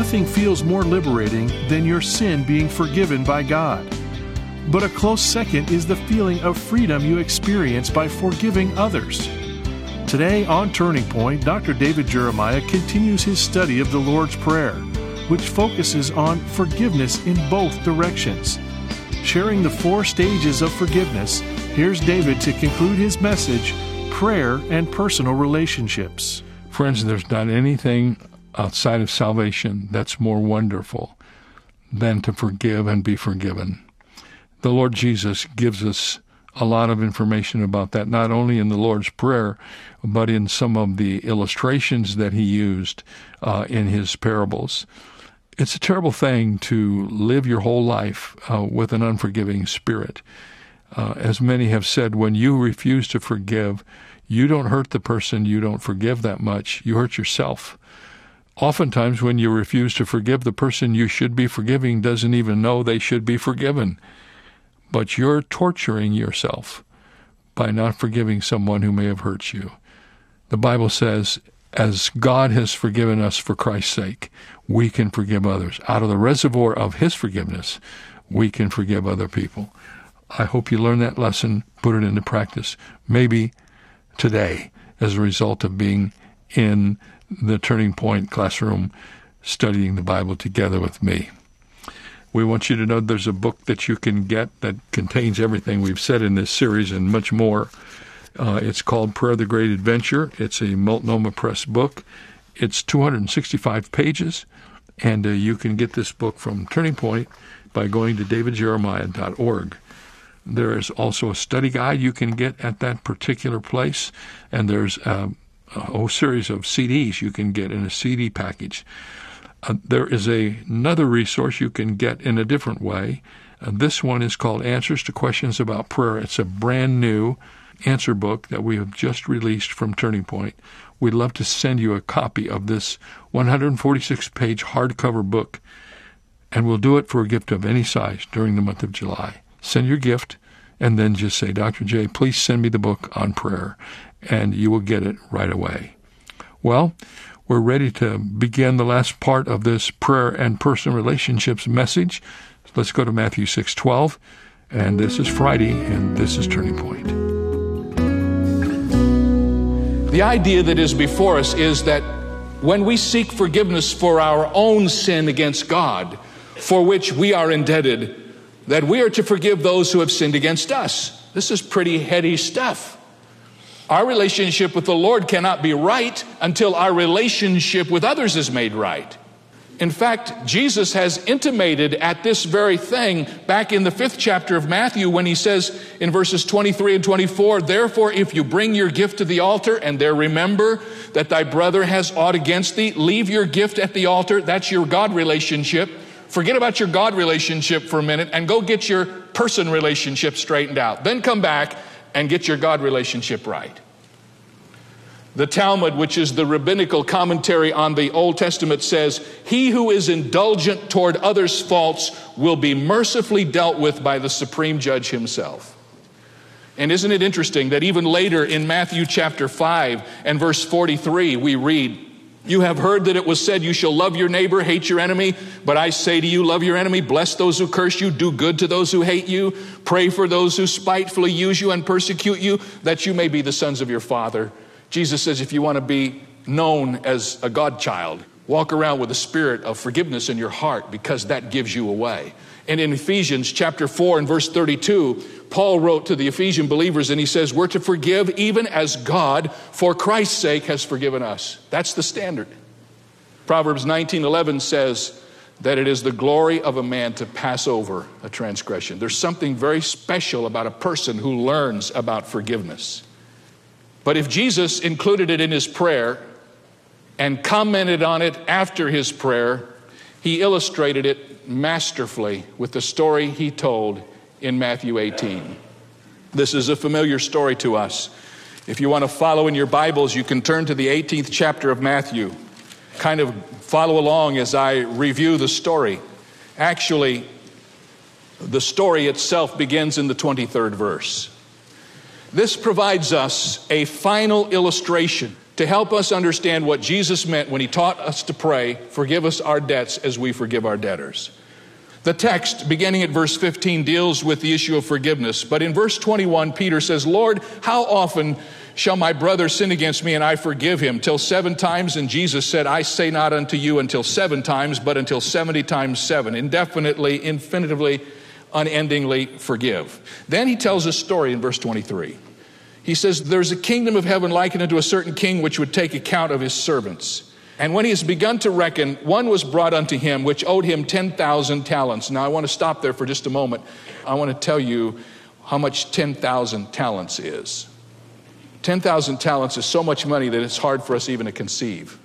Nothing feels more liberating than your sin being forgiven by God. But a close second is the feeling of freedom you experience by forgiving others. Today on Turning Point, Dr. David Jeremiah continues his study of the Lord's Prayer, which focuses on forgiveness in both directions. Sharing the four stages of forgiveness, here's David to conclude his message Prayer and Personal Relationships. Friends, there's not anything outside of salvation that's more wonderful than to forgive and be forgiven. The Lord Jesus gives us a lot of information about that, not only in the Lord's Prayer, but in some of the illustrations that he used uh, in his parables. It's a terrible thing to live your whole life uh, with an unforgiving spirit. Uh, as many have said, when you refuse to forgive, you don't hurt the person you don't forgive that much, you hurt yourself. Oftentimes, when you refuse to forgive, the person you should be forgiving doesn't even know they should be forgiven. But you're torturing yourself by not forgiving someone who may have hurt you. The Bible says, as God has forgiven us for Christ's sake, we can forgive others. Out of the reservoir of His forgiveness, we can forgive other people. I hope you learn that lesson, put it into practice, maybe today as a result of being in the Turning Point classroom studying the Bible together with me. We want you to know there's a book that you can get that contains everything we've said in this series and much more. Uh, it's called Prayer the Great Adventure. It's a Multnomah Press book. It's 265 pages, and uh, you can get this book from Turning Point by going to davidjeremiah.org. There is also a study guide you can get at that particular place, and there's um, a whole series of CDs you can get in a CD package. Uh, there is a, another resource you can get in a different way. Uh, this one is called Answers to Questions About Prayer. It's a brand new answer book that we have just released from Turning Point. We'd love to send you a copy of this 146 page hardcover book, and we'll do it for a gift of any size during the month of July. Send your gift and then just say, Dr. J, please send me the book on prayer and you will get it right away. Well, we're ready to begin the last part of this prayer and personal relationships message. Let's go to Matthew 6:12, and this is Friday and this is Turning Point. The idea that is before us is that when we seek forgiveness for our own sin against God, for which we are indebted, that we are to forgive those who have sinned against us. This is pretty heady stuff. Our relationship with the Lord cannot be right until our relationship with others is made right. In fact, Jesus has intimated at this very thing back in the fifth chapter of Matthew when he says in verses 23 and 24, Therefore, if you bring your gift to the altar and there remember that thy brother has aught against thee, leave your gift at the altar. That's your God relationship. Forget about your God relationship for a minute and go get your person relationship straightened out. Then come back and get your God relationship right. The Talmud, which is the rabbinical commentary on the Old Testament, says, He who is indulgent toward others' faults will be mercifully dealt with by the supreme judge himself. And isn't it interesting that even later in Matthew chapter 5 and verse 43, we read, You have heard that it was said, You shall love your neighbor, hate your enemy. But I say to you, love your enemy, bless those who curse you, do good to those who hate you, pray for those who spitefully use you and persecute you, that you may be the sons of your Father Jesus says if you want to be known as a God child, walk around with a spirit of forgiveness in your heart because that gives you away. And in Ephesians chapter 4 and verse 32, Paul wrote to the Ephesian believers and he says, We're to forgive even as God, for Christ's sake, has forgiven us. That's the standard. Proverbs 19:11 says that it is the glory of a man to pass over a transgression. There's something very special about a person who learns about forgiveness. But if Jesus included it in his prayer and commented on it after his prayer, he illustrated it masterfully with the story he told in Matthew 18. This is a familiar story to us. If you want to follow in your Bibles, you can turn to the 18th chapter of Matthew. Kind of follow along as I review the story. Actually, the story itself begins in the 23rd verse. This provides us a final illustration to help us understand what Jesus meant when he taught us to pray, Forgive us our debts as we forgive our debtors. The text, beginning at verse 15, deals with the issue of forgiveness. But in verse 21, Peter says, Lord, how often shall my brother sin against me and I forgive him? Till seven times? And Jesus said, I say not unto you until seven times, but until 70 times seven. Indefinitely, infinitively, unendingly forgive. Then he tells a story in verse 23. He says, There's a kingdom of heaven likened unto a certain king which would take account of his servants. And when he has begun to reckon, one was brought unto him which owed him 10,000 talents. Now I want to stop there for just a moment. I want to tell you how much 10,000 talents is. 10,000 talents is so much money that it's hard for us even to conceive.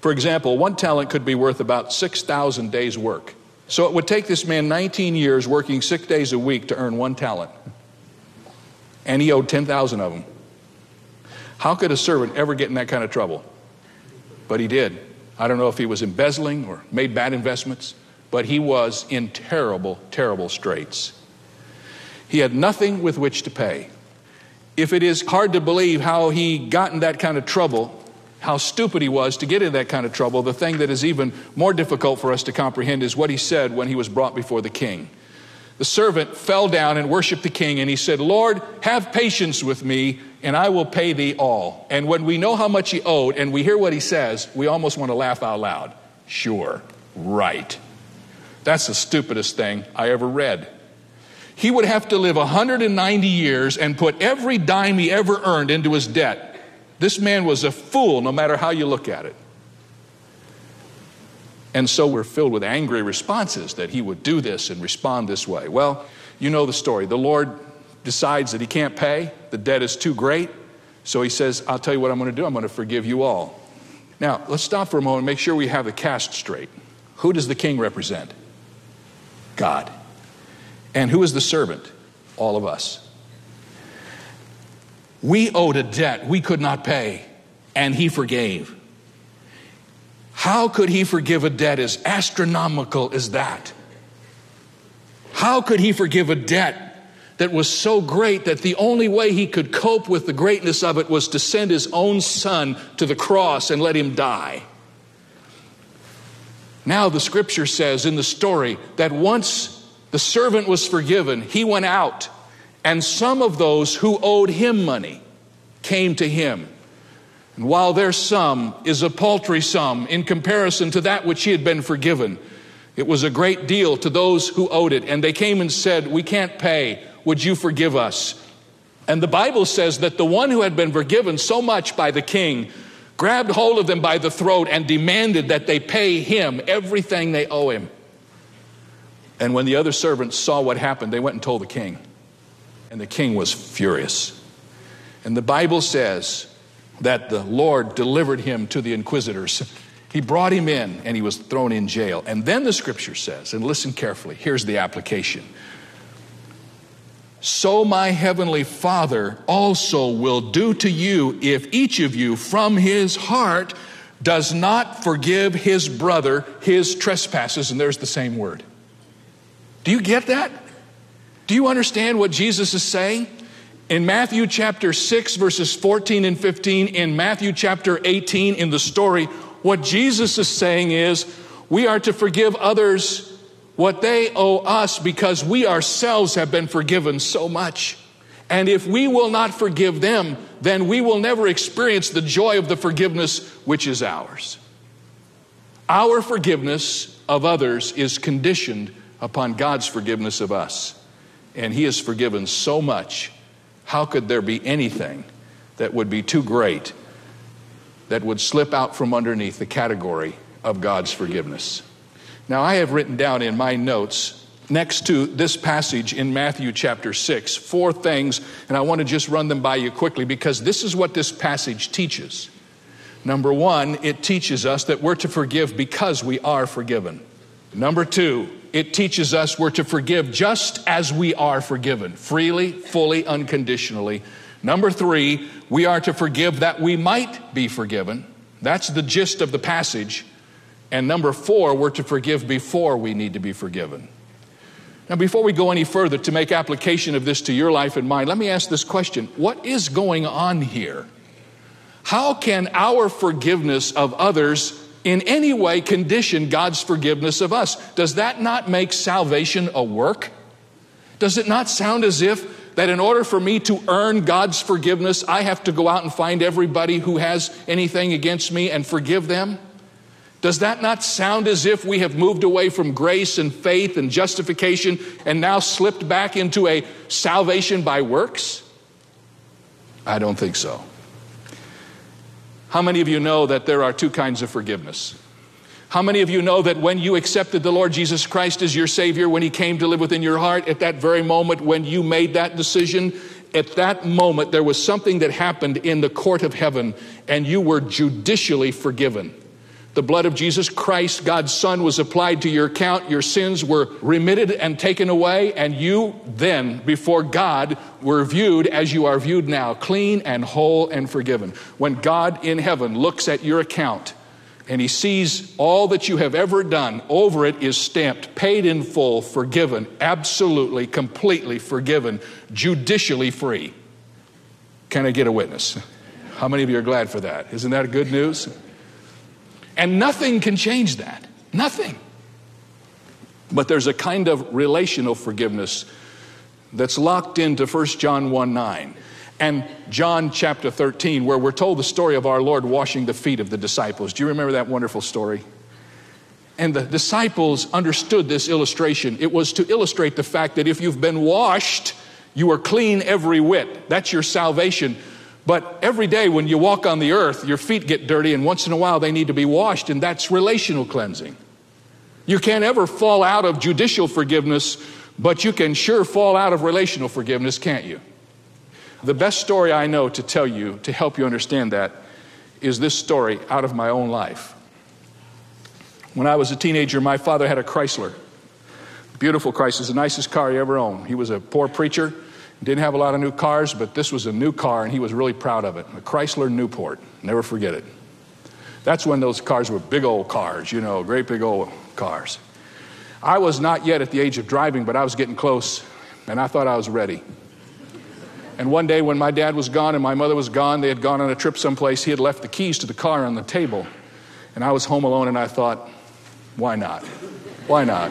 For example, one talent could be worth about 6,000 days' work. So it would take this man 19 years working six days a week to earn one talent. And he owed 10,000 of them. How could a servant ever get in that kind of trouble? but he did. I don't know if he was embezzling or made bad investments, but he was in terrible, terrible straits. He had nothing with which to pay. If it is hard to believe how he got in that kind of trouble, how stupid he was to get in that kind of trouble, the thing that is even more difficult for us to comprehend is what he said when he was brought before the king. The servant fell down and worshiped the king, and he said, Lord, have patience with me, and I will pay thee all. And when we know how much he owed and we hear what he says, we almost want to laugh out loud. Sure, right. That's the stupidest thing I ever read. He would have to live 190 years and put every dime he ever earned into his debt. This man was a fool, no matter how you look at it. And so we're filled with angry responses that he would do this and respond this way. Well, you know the story. The Lord decides that he can't pay, the debt is too great. So he says, I'll tell you what I'm going to do. I'm going to forgive you all. Now, let's stop for a moment and make sure we have the cast straight. Who does the king represent? God. And who is the servant? All of us. We owed a debt we could not pay, and he forgave. How could he forgive a debt as astronomical as that? How could he forgive a debt that was so great that the only way he could cope with the greatness of it was to send his own son to the cross and let him die. Now, the scripture says in the story that once the servant was forgiven, he went out, and some of those who owed him money came to him. And while their sum is a paltry sum in comparison to that which he had been forgiven, it was a great deal to those who owed it. And they came and said, We can't pay. Would you forgive us? And the Bible says that the one who had been forgiven so much by the king grabbed hold of them by the throat and demanded that they pay him everything they owe him. And when the other servants saw what happened, they went and told the king. And the king was furious. And the Bible says that the Lord delivered him to the inquisitors. He brought him in and he was thrown in jail. And then the scripture says, and listen carefully, here's the application so my heavenly Father also will do to you if each of you from his heart does not forgive his brother his trespasses. And there's the same word. Do you get that? Do you understand what Jesus is saying? In Matthew chapter 6, verses 14 and 15, in Matthew chapter 18, in the story, what Jesus is saying is we are to forgive others what they owe us because we ourselves have been forgiven so much. And if we will not forgive them, then we will never experience the joy of the forgiveness which is ours. Our forgiveness of others is conditioned upon God's forgiveness of us. And He has forgiven so much. How could there be anything that would be too great that would slip out from underneath the category of God's forgiveness? Now, I have written down in my notes next to this passage in Matthew chapter 6 four things, and I want to just run them by you quickly because this is what this passage teaches. Number one, it teaches us that we're to forgive because we are forgiven. Number two, it teaches us we're to forgive just as we are forgiven, freely, fully, unconditionally. Number three, we are to forgive that we might be forgiven. That's the gist of the passage. And number four, we're to forgive before we need to be forgiven. Now, before we go any further to make application of this to your life and mine, let me ask this question What is going on here? How can our forgiveness of others in any way condition God's forgiveness of us? Does that not make salvation a work? Does it not sound as if that in order for me to earn God's forgiveness, I have to go out and find everybody who has anything against me and forgive them? Does that not sound as if we have moved away from grace and faith and justification and now slipped back into a salvation by works? I don't think so. How many of you know that there are two kinds of forgiveness? How many of you know that when you accepted the Lord Jesus Christ as your Savior, when He came to live within your heart, at that very moment when you made that decision, at that moment there was something that happened in the court of heaven and you were judicially forgiven? The blood of Jesus Christ, God's Son, was applied to your account. Your sins were remitted and taken away, and you then, before God, were viewed as you are viewed now, clean and whole and forgiven. When God in heaven looks at your account, and he sees all that you have ever done, over it is stamped, paid in full, forgiven, absolutely, completely forgiven, judicially free. Can I get a witness? How many of you are glad for that? Isn't that good news? And nothing can change that. Nothing. But there's a kind of relational forgiveness that's locked into 1 John 1 9 and John chapter 13, where we're told the story of our Lord washing the feet of the disciples. Do you remember that wonderful story? And the disciples understood this illustration. It was to illustrate the fact that if you've been washed, you are clean every whit. That's your salvation. But every day when you walk on the earth, your feet get dirty, and once in a while they need to be washed, and that's relational cleansing. You can't ever fall out of judicial forgiveness, but you can sure fall out of relational forgiveness, can't you? The best story I know to tell you to help you understand that is this story out of my own life. When I was a teenager, my father had a Chrysler. Beautiful Chrysler, the nicest car he ever owned. He was a poor preacher didn't have a lot of new cars, but this was a new car, and he was really proud of it. A Chrysler Newport. Never forget it. That's when those cars were big old cars, you know, great big old cars. I was not yet at the age of driving, but I was getting close, and I thought I was ready. And one day when my dad was gone and my mother was gone, they had gone on a trip someplace, he had left the keys to the car on the table. And I was home alone, and I thought, why not? Why not?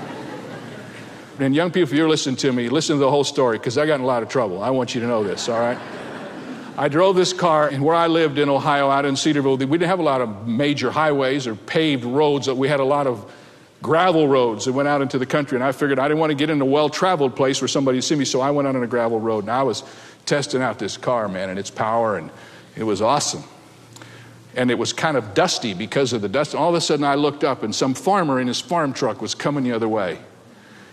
And young people, if you're listening to me, listen to the whole story because I got in a lot of trouble. I want you to know this, all right? I drove this car, and where I lived in Ohio, out in Cedarville, we didn't have a lot of major highways or paved roads. We had a lot of gravel roads that went out into the country. And I figured I didn't want to get in a well traveled place where somebody would see me, so I went out on a gravel road. And I was testing out this car, man, and its power, and it was awesome. And it was kind of dusty because of the dust. All of a sudden, I looked up, and some farmer in his farm truck was coming the other way.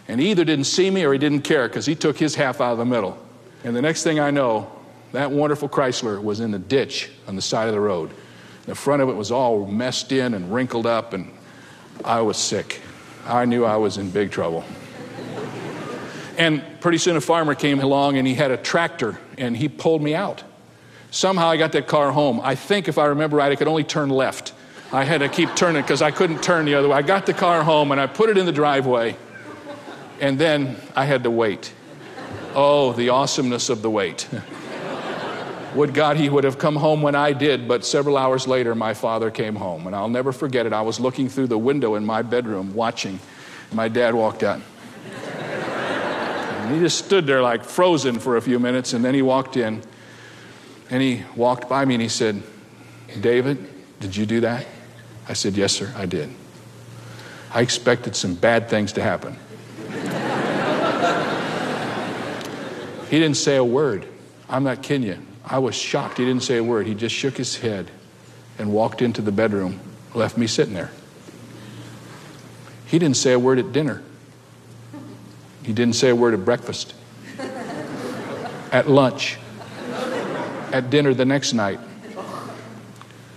And he either didn't see me or he didn't care because he took his half out of the middle. And the next thing I know, that wonderful Chrysler was in the ditch on the side of the road. The front of it was all messed in and wrinkled up, and I was sick. I knew I was in big trouble. And pretty soon a farmer came along and he had a tractor and he pulled me out. Somehow I got that car home. I think, if I remember right, I could only turn left. I had to keep turning because I couldn't turn the other way. I got the car home and I put it in the driveway and then I had to wait. Oh, the awesomeness of the wait. Would God he would have come home when I did, but several hours later, my father came home. And I'll never forget it. I was looking through the window in my bedroom watching. My dad walked out. and he just stood there like frozen for a few minutes, and then he walked in. And he walked by me and he said, David, did you do that? I said, Yes, sir, I did. I expected some bad things to happen. He didn't say a word. I'm not kidding you. I was shocked. He didn't say a word. He just shook his head and walked into the bedroom, left me sitting there. He didn't say a word at dinner. He didn't say a word at breakfast, at lunch, at dinner the next night.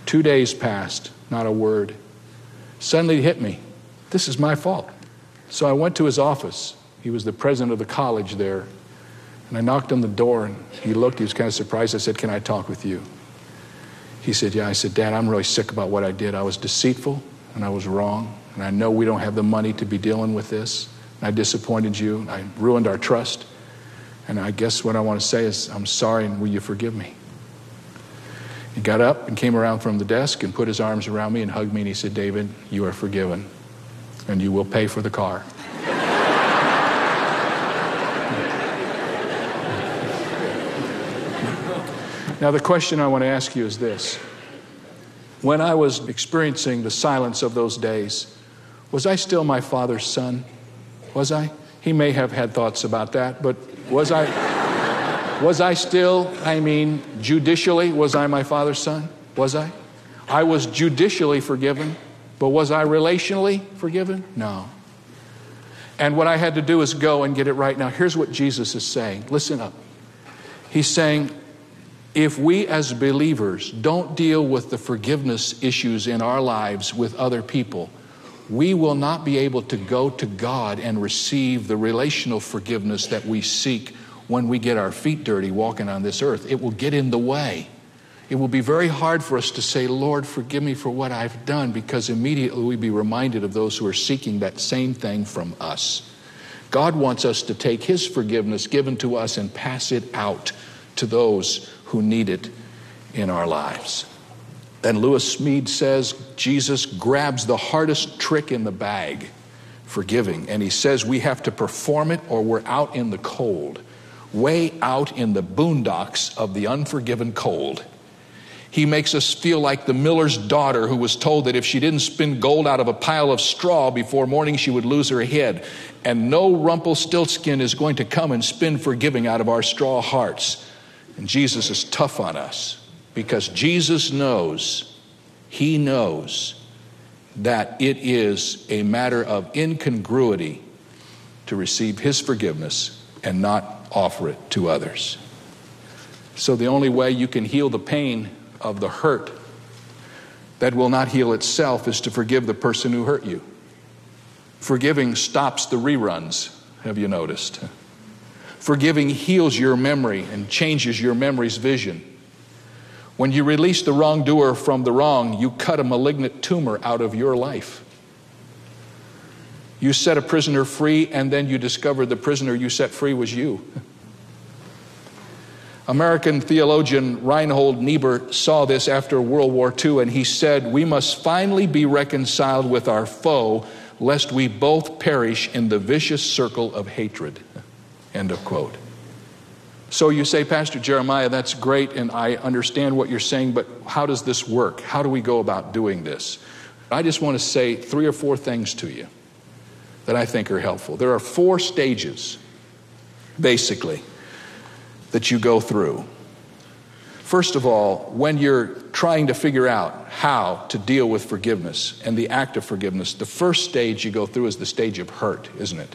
Two days passed, not a word. Suddenly it hit me. This is my fault. So I went to his office. He was the president of the college there. And I knocked on the door and he looked, he was kind of surprised. I said, Can I talk with you? He said, Yeah. I said, Dad, I'm really sick about what I did. I was deceitful and I was wrong. And I know we don't have the money to be dealing with this. And I disappointed you. I ruined our trust. And I guess what I want to say is, I'm sorry and will you forgive me? He got up and came around from the desk and put his arms around me and hugged me and he said, David, you are forgiven and you will pay for the car. now, the question I want to ask you is this When I was experiencing the silence of those days, was I still my father's son? Was I? He may have had thoughts about that, but was I? Was I still, I mean, judicially, was I my father's son? Was I? I was judicially forgiven, but was I relationally forgiven? No. And what I had to do is go and get it right. Now, here's what Jesus is saying. Listen up. He's saying, if we as believers don't deal with the forgiveness issues in our lives with other people, we will not be able to go to God and receive the relational forgiveness that we seek when we get our feet dirty walking on this earth. It will get in the way. It will be very hard for us to say, Lord, forgive me for what I've done, because immediately we'll be reminded of those who are seeking that same thing from us. God wants us to take His forgiveness given to us and pass it out to those who need it in our lives. And Lewis Smedes says Jesus grabs the hardest trick in the bag, forgiving, and he says we have to perform it or we're out in the cold way out in the boondocks of the unforgiven cold. He makes us feel like the miller's daughter who was told that if she didn't spin gold out of a pile of straw before morning, she would lose her head. And no Rumpelstiltskin is going to come and spin forgiving out of our straw hearts. And Jesus is tough on us because Jesus knows, He knows that it is a matter of incongruity to receive His forgiveness and not offer it to others. So, the only way you can heal the pain of the hurt that will not heal itself is to forgive the person who hurt you. Forgiving stops the reruns, have you noticed? Forgiving heals your memory and changes your memory's vision. When you release the wrongdoer from the wrong, you cut a malignant tumor out of your life. You set a prisoner free, and then you discover the prisoner you set free was you. American theologian Reinhold Niebuhr saw this after World War II, and he said, We must finally be reconciled with our foe, lest we both perish in the vicious circle of hatred. End of quote. So you say, Pastor Jeremiah, that's great, and I understand what you're saying, but how does this work? How do we go about doing this? I just want to say three or four things to you that I think are helpful. There are four stages, basically, that you go through. First of all, when you're trying to figure out how to deal with forgiveness and the act of forgiveness, the first stage you go through is the stage of hurt, isn't it?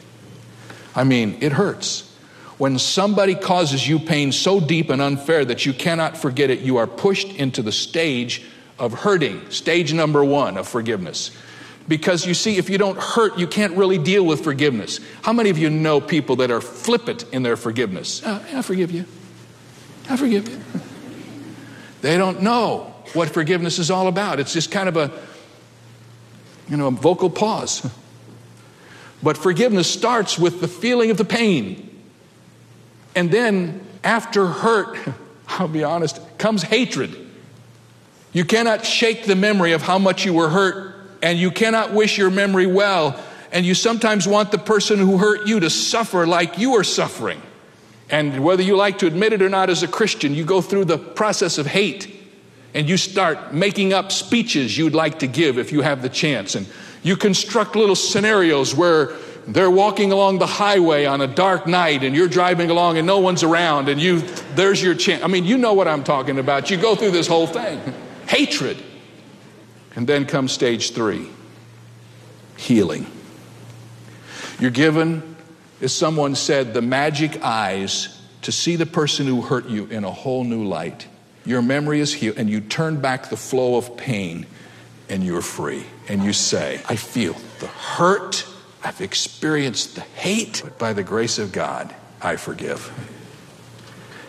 I mean, it hurts. When somebody causes you pain so deep and unfair that you cannot forget it, you are pushed into the stage of hurting, stage number one of forgiveness. Because you see, if you don't hurt, you can't really deal with forgiveness. How many of you know people that are flippant in their forgiveness? Oh, I forgive you. I forgive you. They don't know what forgiveness is all about. It's just kind of a, you know, a vocal pause. But forgiveness starts with the feeling of the pain. And then after hurt, I'll be honest, comes hatred. You cannot shake the memory of how much you were hurt and you cannot wish your memory well, and you sometimes want the person who hurt you to suffer like you are suffering. And whether you like to admit it or not as a Christian, you go through the process of hate and you start making up speeches you'd like to give if you have the chance. And you construct little scenarios where they're walking along the highway on a dark night and you're driving along and no one's around and you there's your chance. I mean, you know what I'm talking about. You go through this whole thing. Hatred. And then comes stage three healing. You're given, as someone said, the magic eyes to see the person who hurt you in a whole new light. Your memory is healed, and you turn back the flow of pain, and you're free. And you say, I feel the hurt, I've experienced the hate, but by the grace of God, I forgive.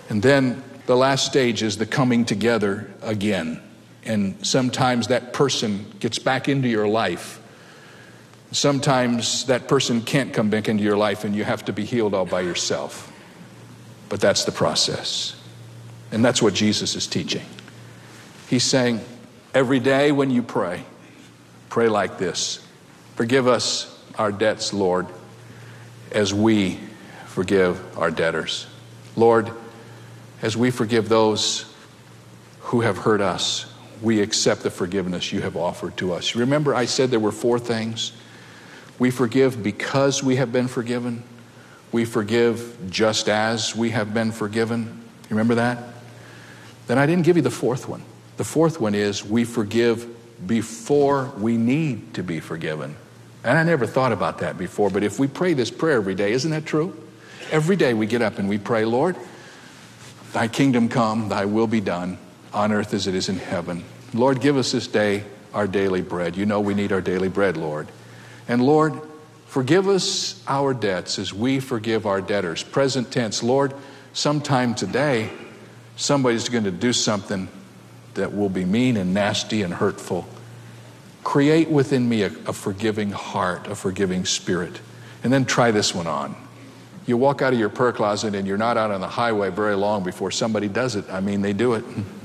And then the last stage is the coming together again. And sometimes that person gets back into your life. Sometimes that person can't come back into your life and you have to be healed all by yourself. But that's the process. And that's what Jesus is teaching. He's saying, every day when you pray, pray like this Forgive us our debts, Lord, as we forgive our debtors. Lord, as we forgive those who have hurt us, we accept the forgiveness you have offered to us. Remember, I said there were four things. We forgive because we have been forgiven. We forgive just as we have been forgiven. You remember that? Then I didn't give you the fourth one. The fourth one is we forgive before we need to be forgiven. And I never thought about that before, but if we pray this prayer every day, isn't that true? Every day we get up and we pray, Lord, thy kingdom come, thy will be done on earth as it is in heaven. Lord, give us this day our daily bread. You know we need our daily bread, Lord. And Lord, forgive us our debts as we forgive our debtors. Present tense, Lord, sometime today, somebody's going to do something that will be mean and nasty and hurtful. Create within me a, a forgiving heart, a forgiving spirit. And then try this one on. You walk out of your prayer closet and you're not out on the highway very long before somebody does it. I mean, they do it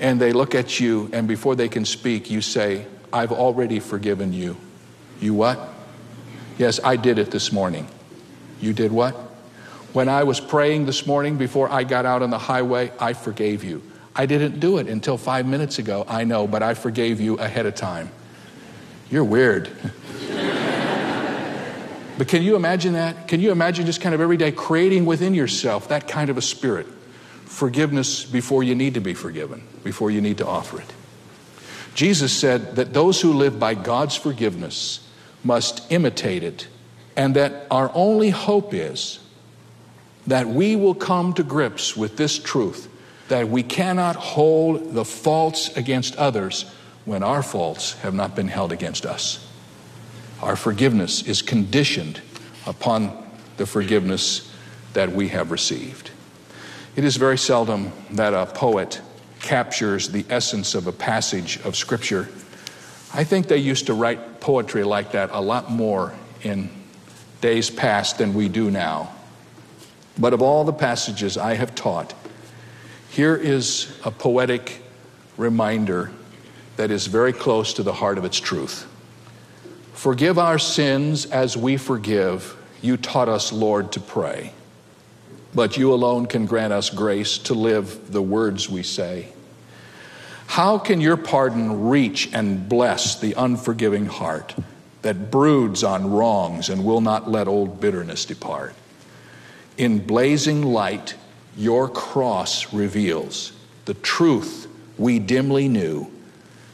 and they look at you, and before they can speak, you say, I've already forgiven you. You what? Yes, I did it this morning. You did what? When I was praying this morning before I got out on the highway, I forgave you. I didn't do it until five minutes ago, I know, but I forgave you ahead of time. You're weird. but can you imagine that? Can you imagine just kind of every day creating within yourself that kind of a spirit? Forgiveness before you need to be forgiven, before you need to offer it. Jesus said that those who live by God's forgiveness must imitate it, and that our only hope is that we will come to grips with this truth that we cannot hold the faults against others when our faults have not been held against us. Our forgiveness is conditioned upon the forgiveness that we have received. It is very seldom that a poet captures the essence of a passage of Scripture. I think they used to write poetry like that a lot more in days past than we do now. But of all the passages I have taught, here is a poetic reminder that is very close to the heart of its truth. Forgive our sins as we forgive. You taught us, Lord, to pray but you alone can grant us grace to live the words we say. How can your pardon reach and bless the unforgiving heart that broods on wrongs and will not let old bitterness depart? In blazing light, your cross reveals the truth we dimly knew,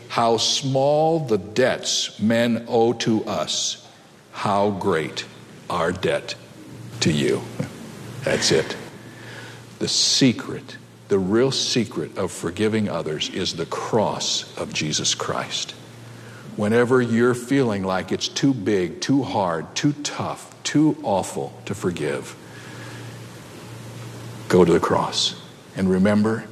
how small the debts men owe to us, how great our debt to you. That's it. The secret, the real secret of forgiving others is the cross of Jesus Christ. Whenever you're feeling like it's too big, too hard, too tough, too awful to forgive, go to the cross and remember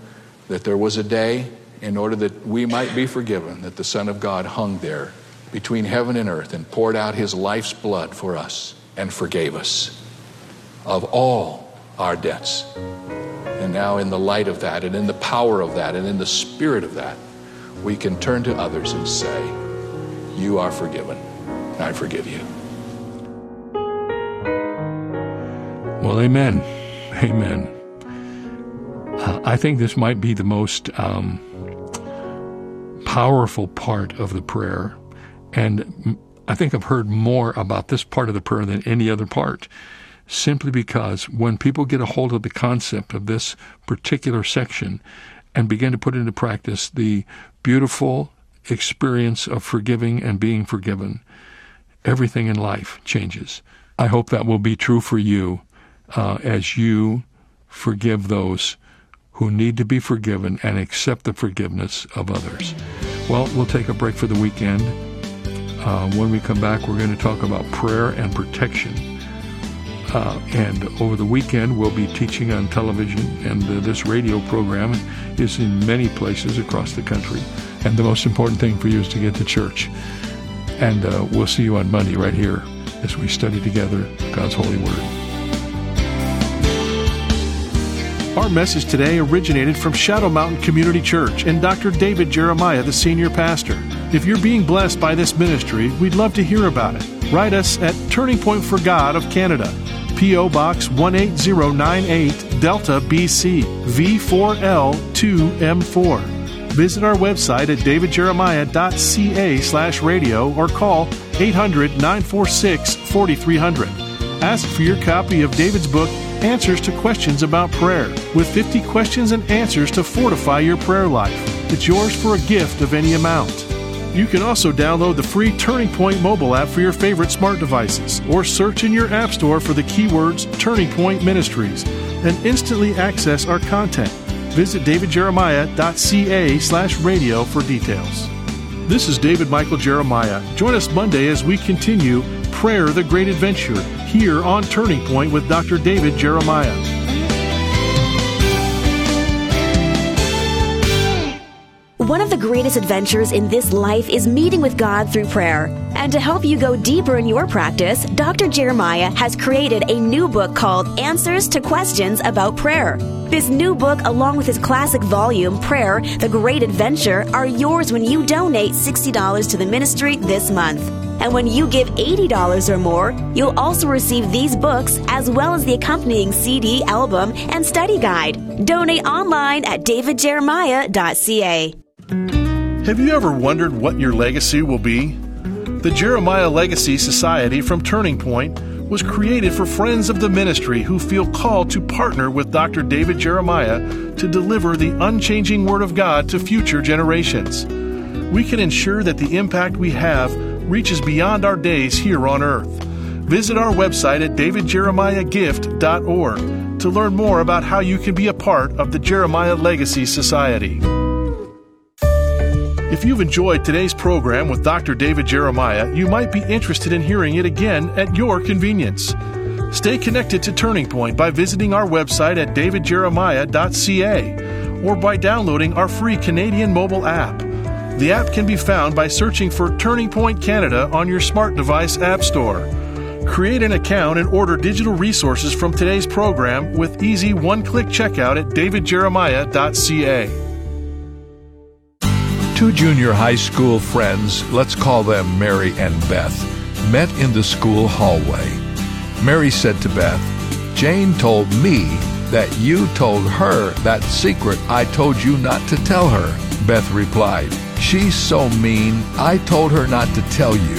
that there was a day in order that we might be forgiven that the Son of God hung there between heaven and earth and poured out his life's blood for us and forgave us of all our debts. And now, in the light of that, and in the power of that, and in the spirit of that, we can turn to others and say, You are forgiven. I forgive you. Well, amen. Amen. Uh, I think this might be the most um, powerful part of the prayer. And I think I've heard more about this part of the prayer than any other part simply because when people get a hold of the concept of this particular section and begin to put into practice the beautiful experience of forgiving and being forgiven, everything in life changes. I hope that will be true for you uh, as you forgive those who need to be forgiven and accept the forgiveness of others. Well, we'll take a break for the weekend. Uh, when we come back, we're going to talk about prayer and protection. Uh, and over the weekend, we'll be teaching on television, and uh, this radio program is in many places across the country. And the most important thing for you is to get to church. And uh, we'll see you on Monday right here as we study together God's holy word. Our message today originated from Shadow Mountain Community Church and Dr. David Jeremiah, the senior pastor. If you're being blessed by this ministry, we'd love to hear about it. Write us at Turning Point for God of Canada, P.O. Box 18098, Delta, BC, V4L2M4. Visit our website at davidjeremiah.ca slash radio or call 800 946 4300. Ask for your copy of David's book, Answers to Questions About Prayer, with 50 questions and answers to fortify your prayer life. It's yours for a gift of any amount. You can also download the free Turning Point mobile app for your favorite smart devices, or search in your App Store for the keywords Turning Point Ministries and instantly access our content. Visit davidjeremiah.ca slash radio for details. This is David Michael Jeremiah. Join us Monday as we continue Prayer the Great Adventure here on Turning Point with Dr. David Jeremiah. One of the greatest adventures in this life is meeting with God through prayer. And to help you go deeper in your practice, Dr. Jeremiah has created a new book called Answers to Questions About Prayer. This new book, along with his classic volume, Prayer, The Great Adventure, are yours when you donate $60 to the ministry this month. And when you give $80 or more, you'll also receive these books as well as the accompanying CD, album, and study guide. Donate online at davidjeremiah.ca. Have you ever wondered what your legacy will be? The Jeremiah Legacy Society from Turning Point was created for friends of the ministry who feel called to partner with Dr. David Jeremiah to deliver the unchanging Word of God to future generations. We can ensure that the impact we have reaches beyond our days here on earth. Visit our website at davidjeremiahgift.org to learn more about how you can be a part of the Jeremiah Legacy Society. If you've enjoyed today's program with Dr. David Jeremiah, you might be interested in hearing it again at your convenience. Stay connected to Turning Point by visiting our website at davidjeremiah.ca or by downloading our free Canadian mobile app. The app can be found by searching for Turning Point Canada on your smart device app store. Create an account and order digital resources from today's program with easy one click checkout at davidjeremiah.ca. Two junior high school friends, let's call them Mary and Beth, met in the school hallway. Mary said to Beth, Jane told me that you told her that secret I told you not to tell her. Beth replied, She's so mean, I told her not to tell you.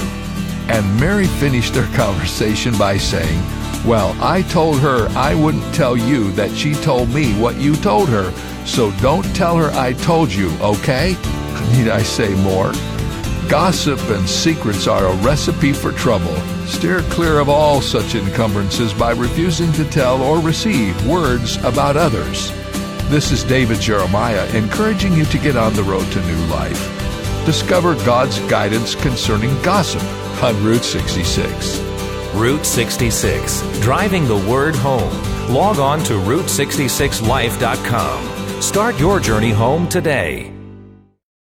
And Mary finished their conversation by saying, Well, I told her I wouldn't tell you that she told me what you told her, so don't tell her I told you, okay? Need I say more? Gossip and secrets are a recipe for trouble. Steer clear of all such encumbrances by refusing to tell or receive words about others. This is David Jeremiah encouraging you to get on the road to new life. Discover God's guidance concerning gossip on Route 66. Route 66, driving the word home. Log on to Route66Life.com. Start your journey home today.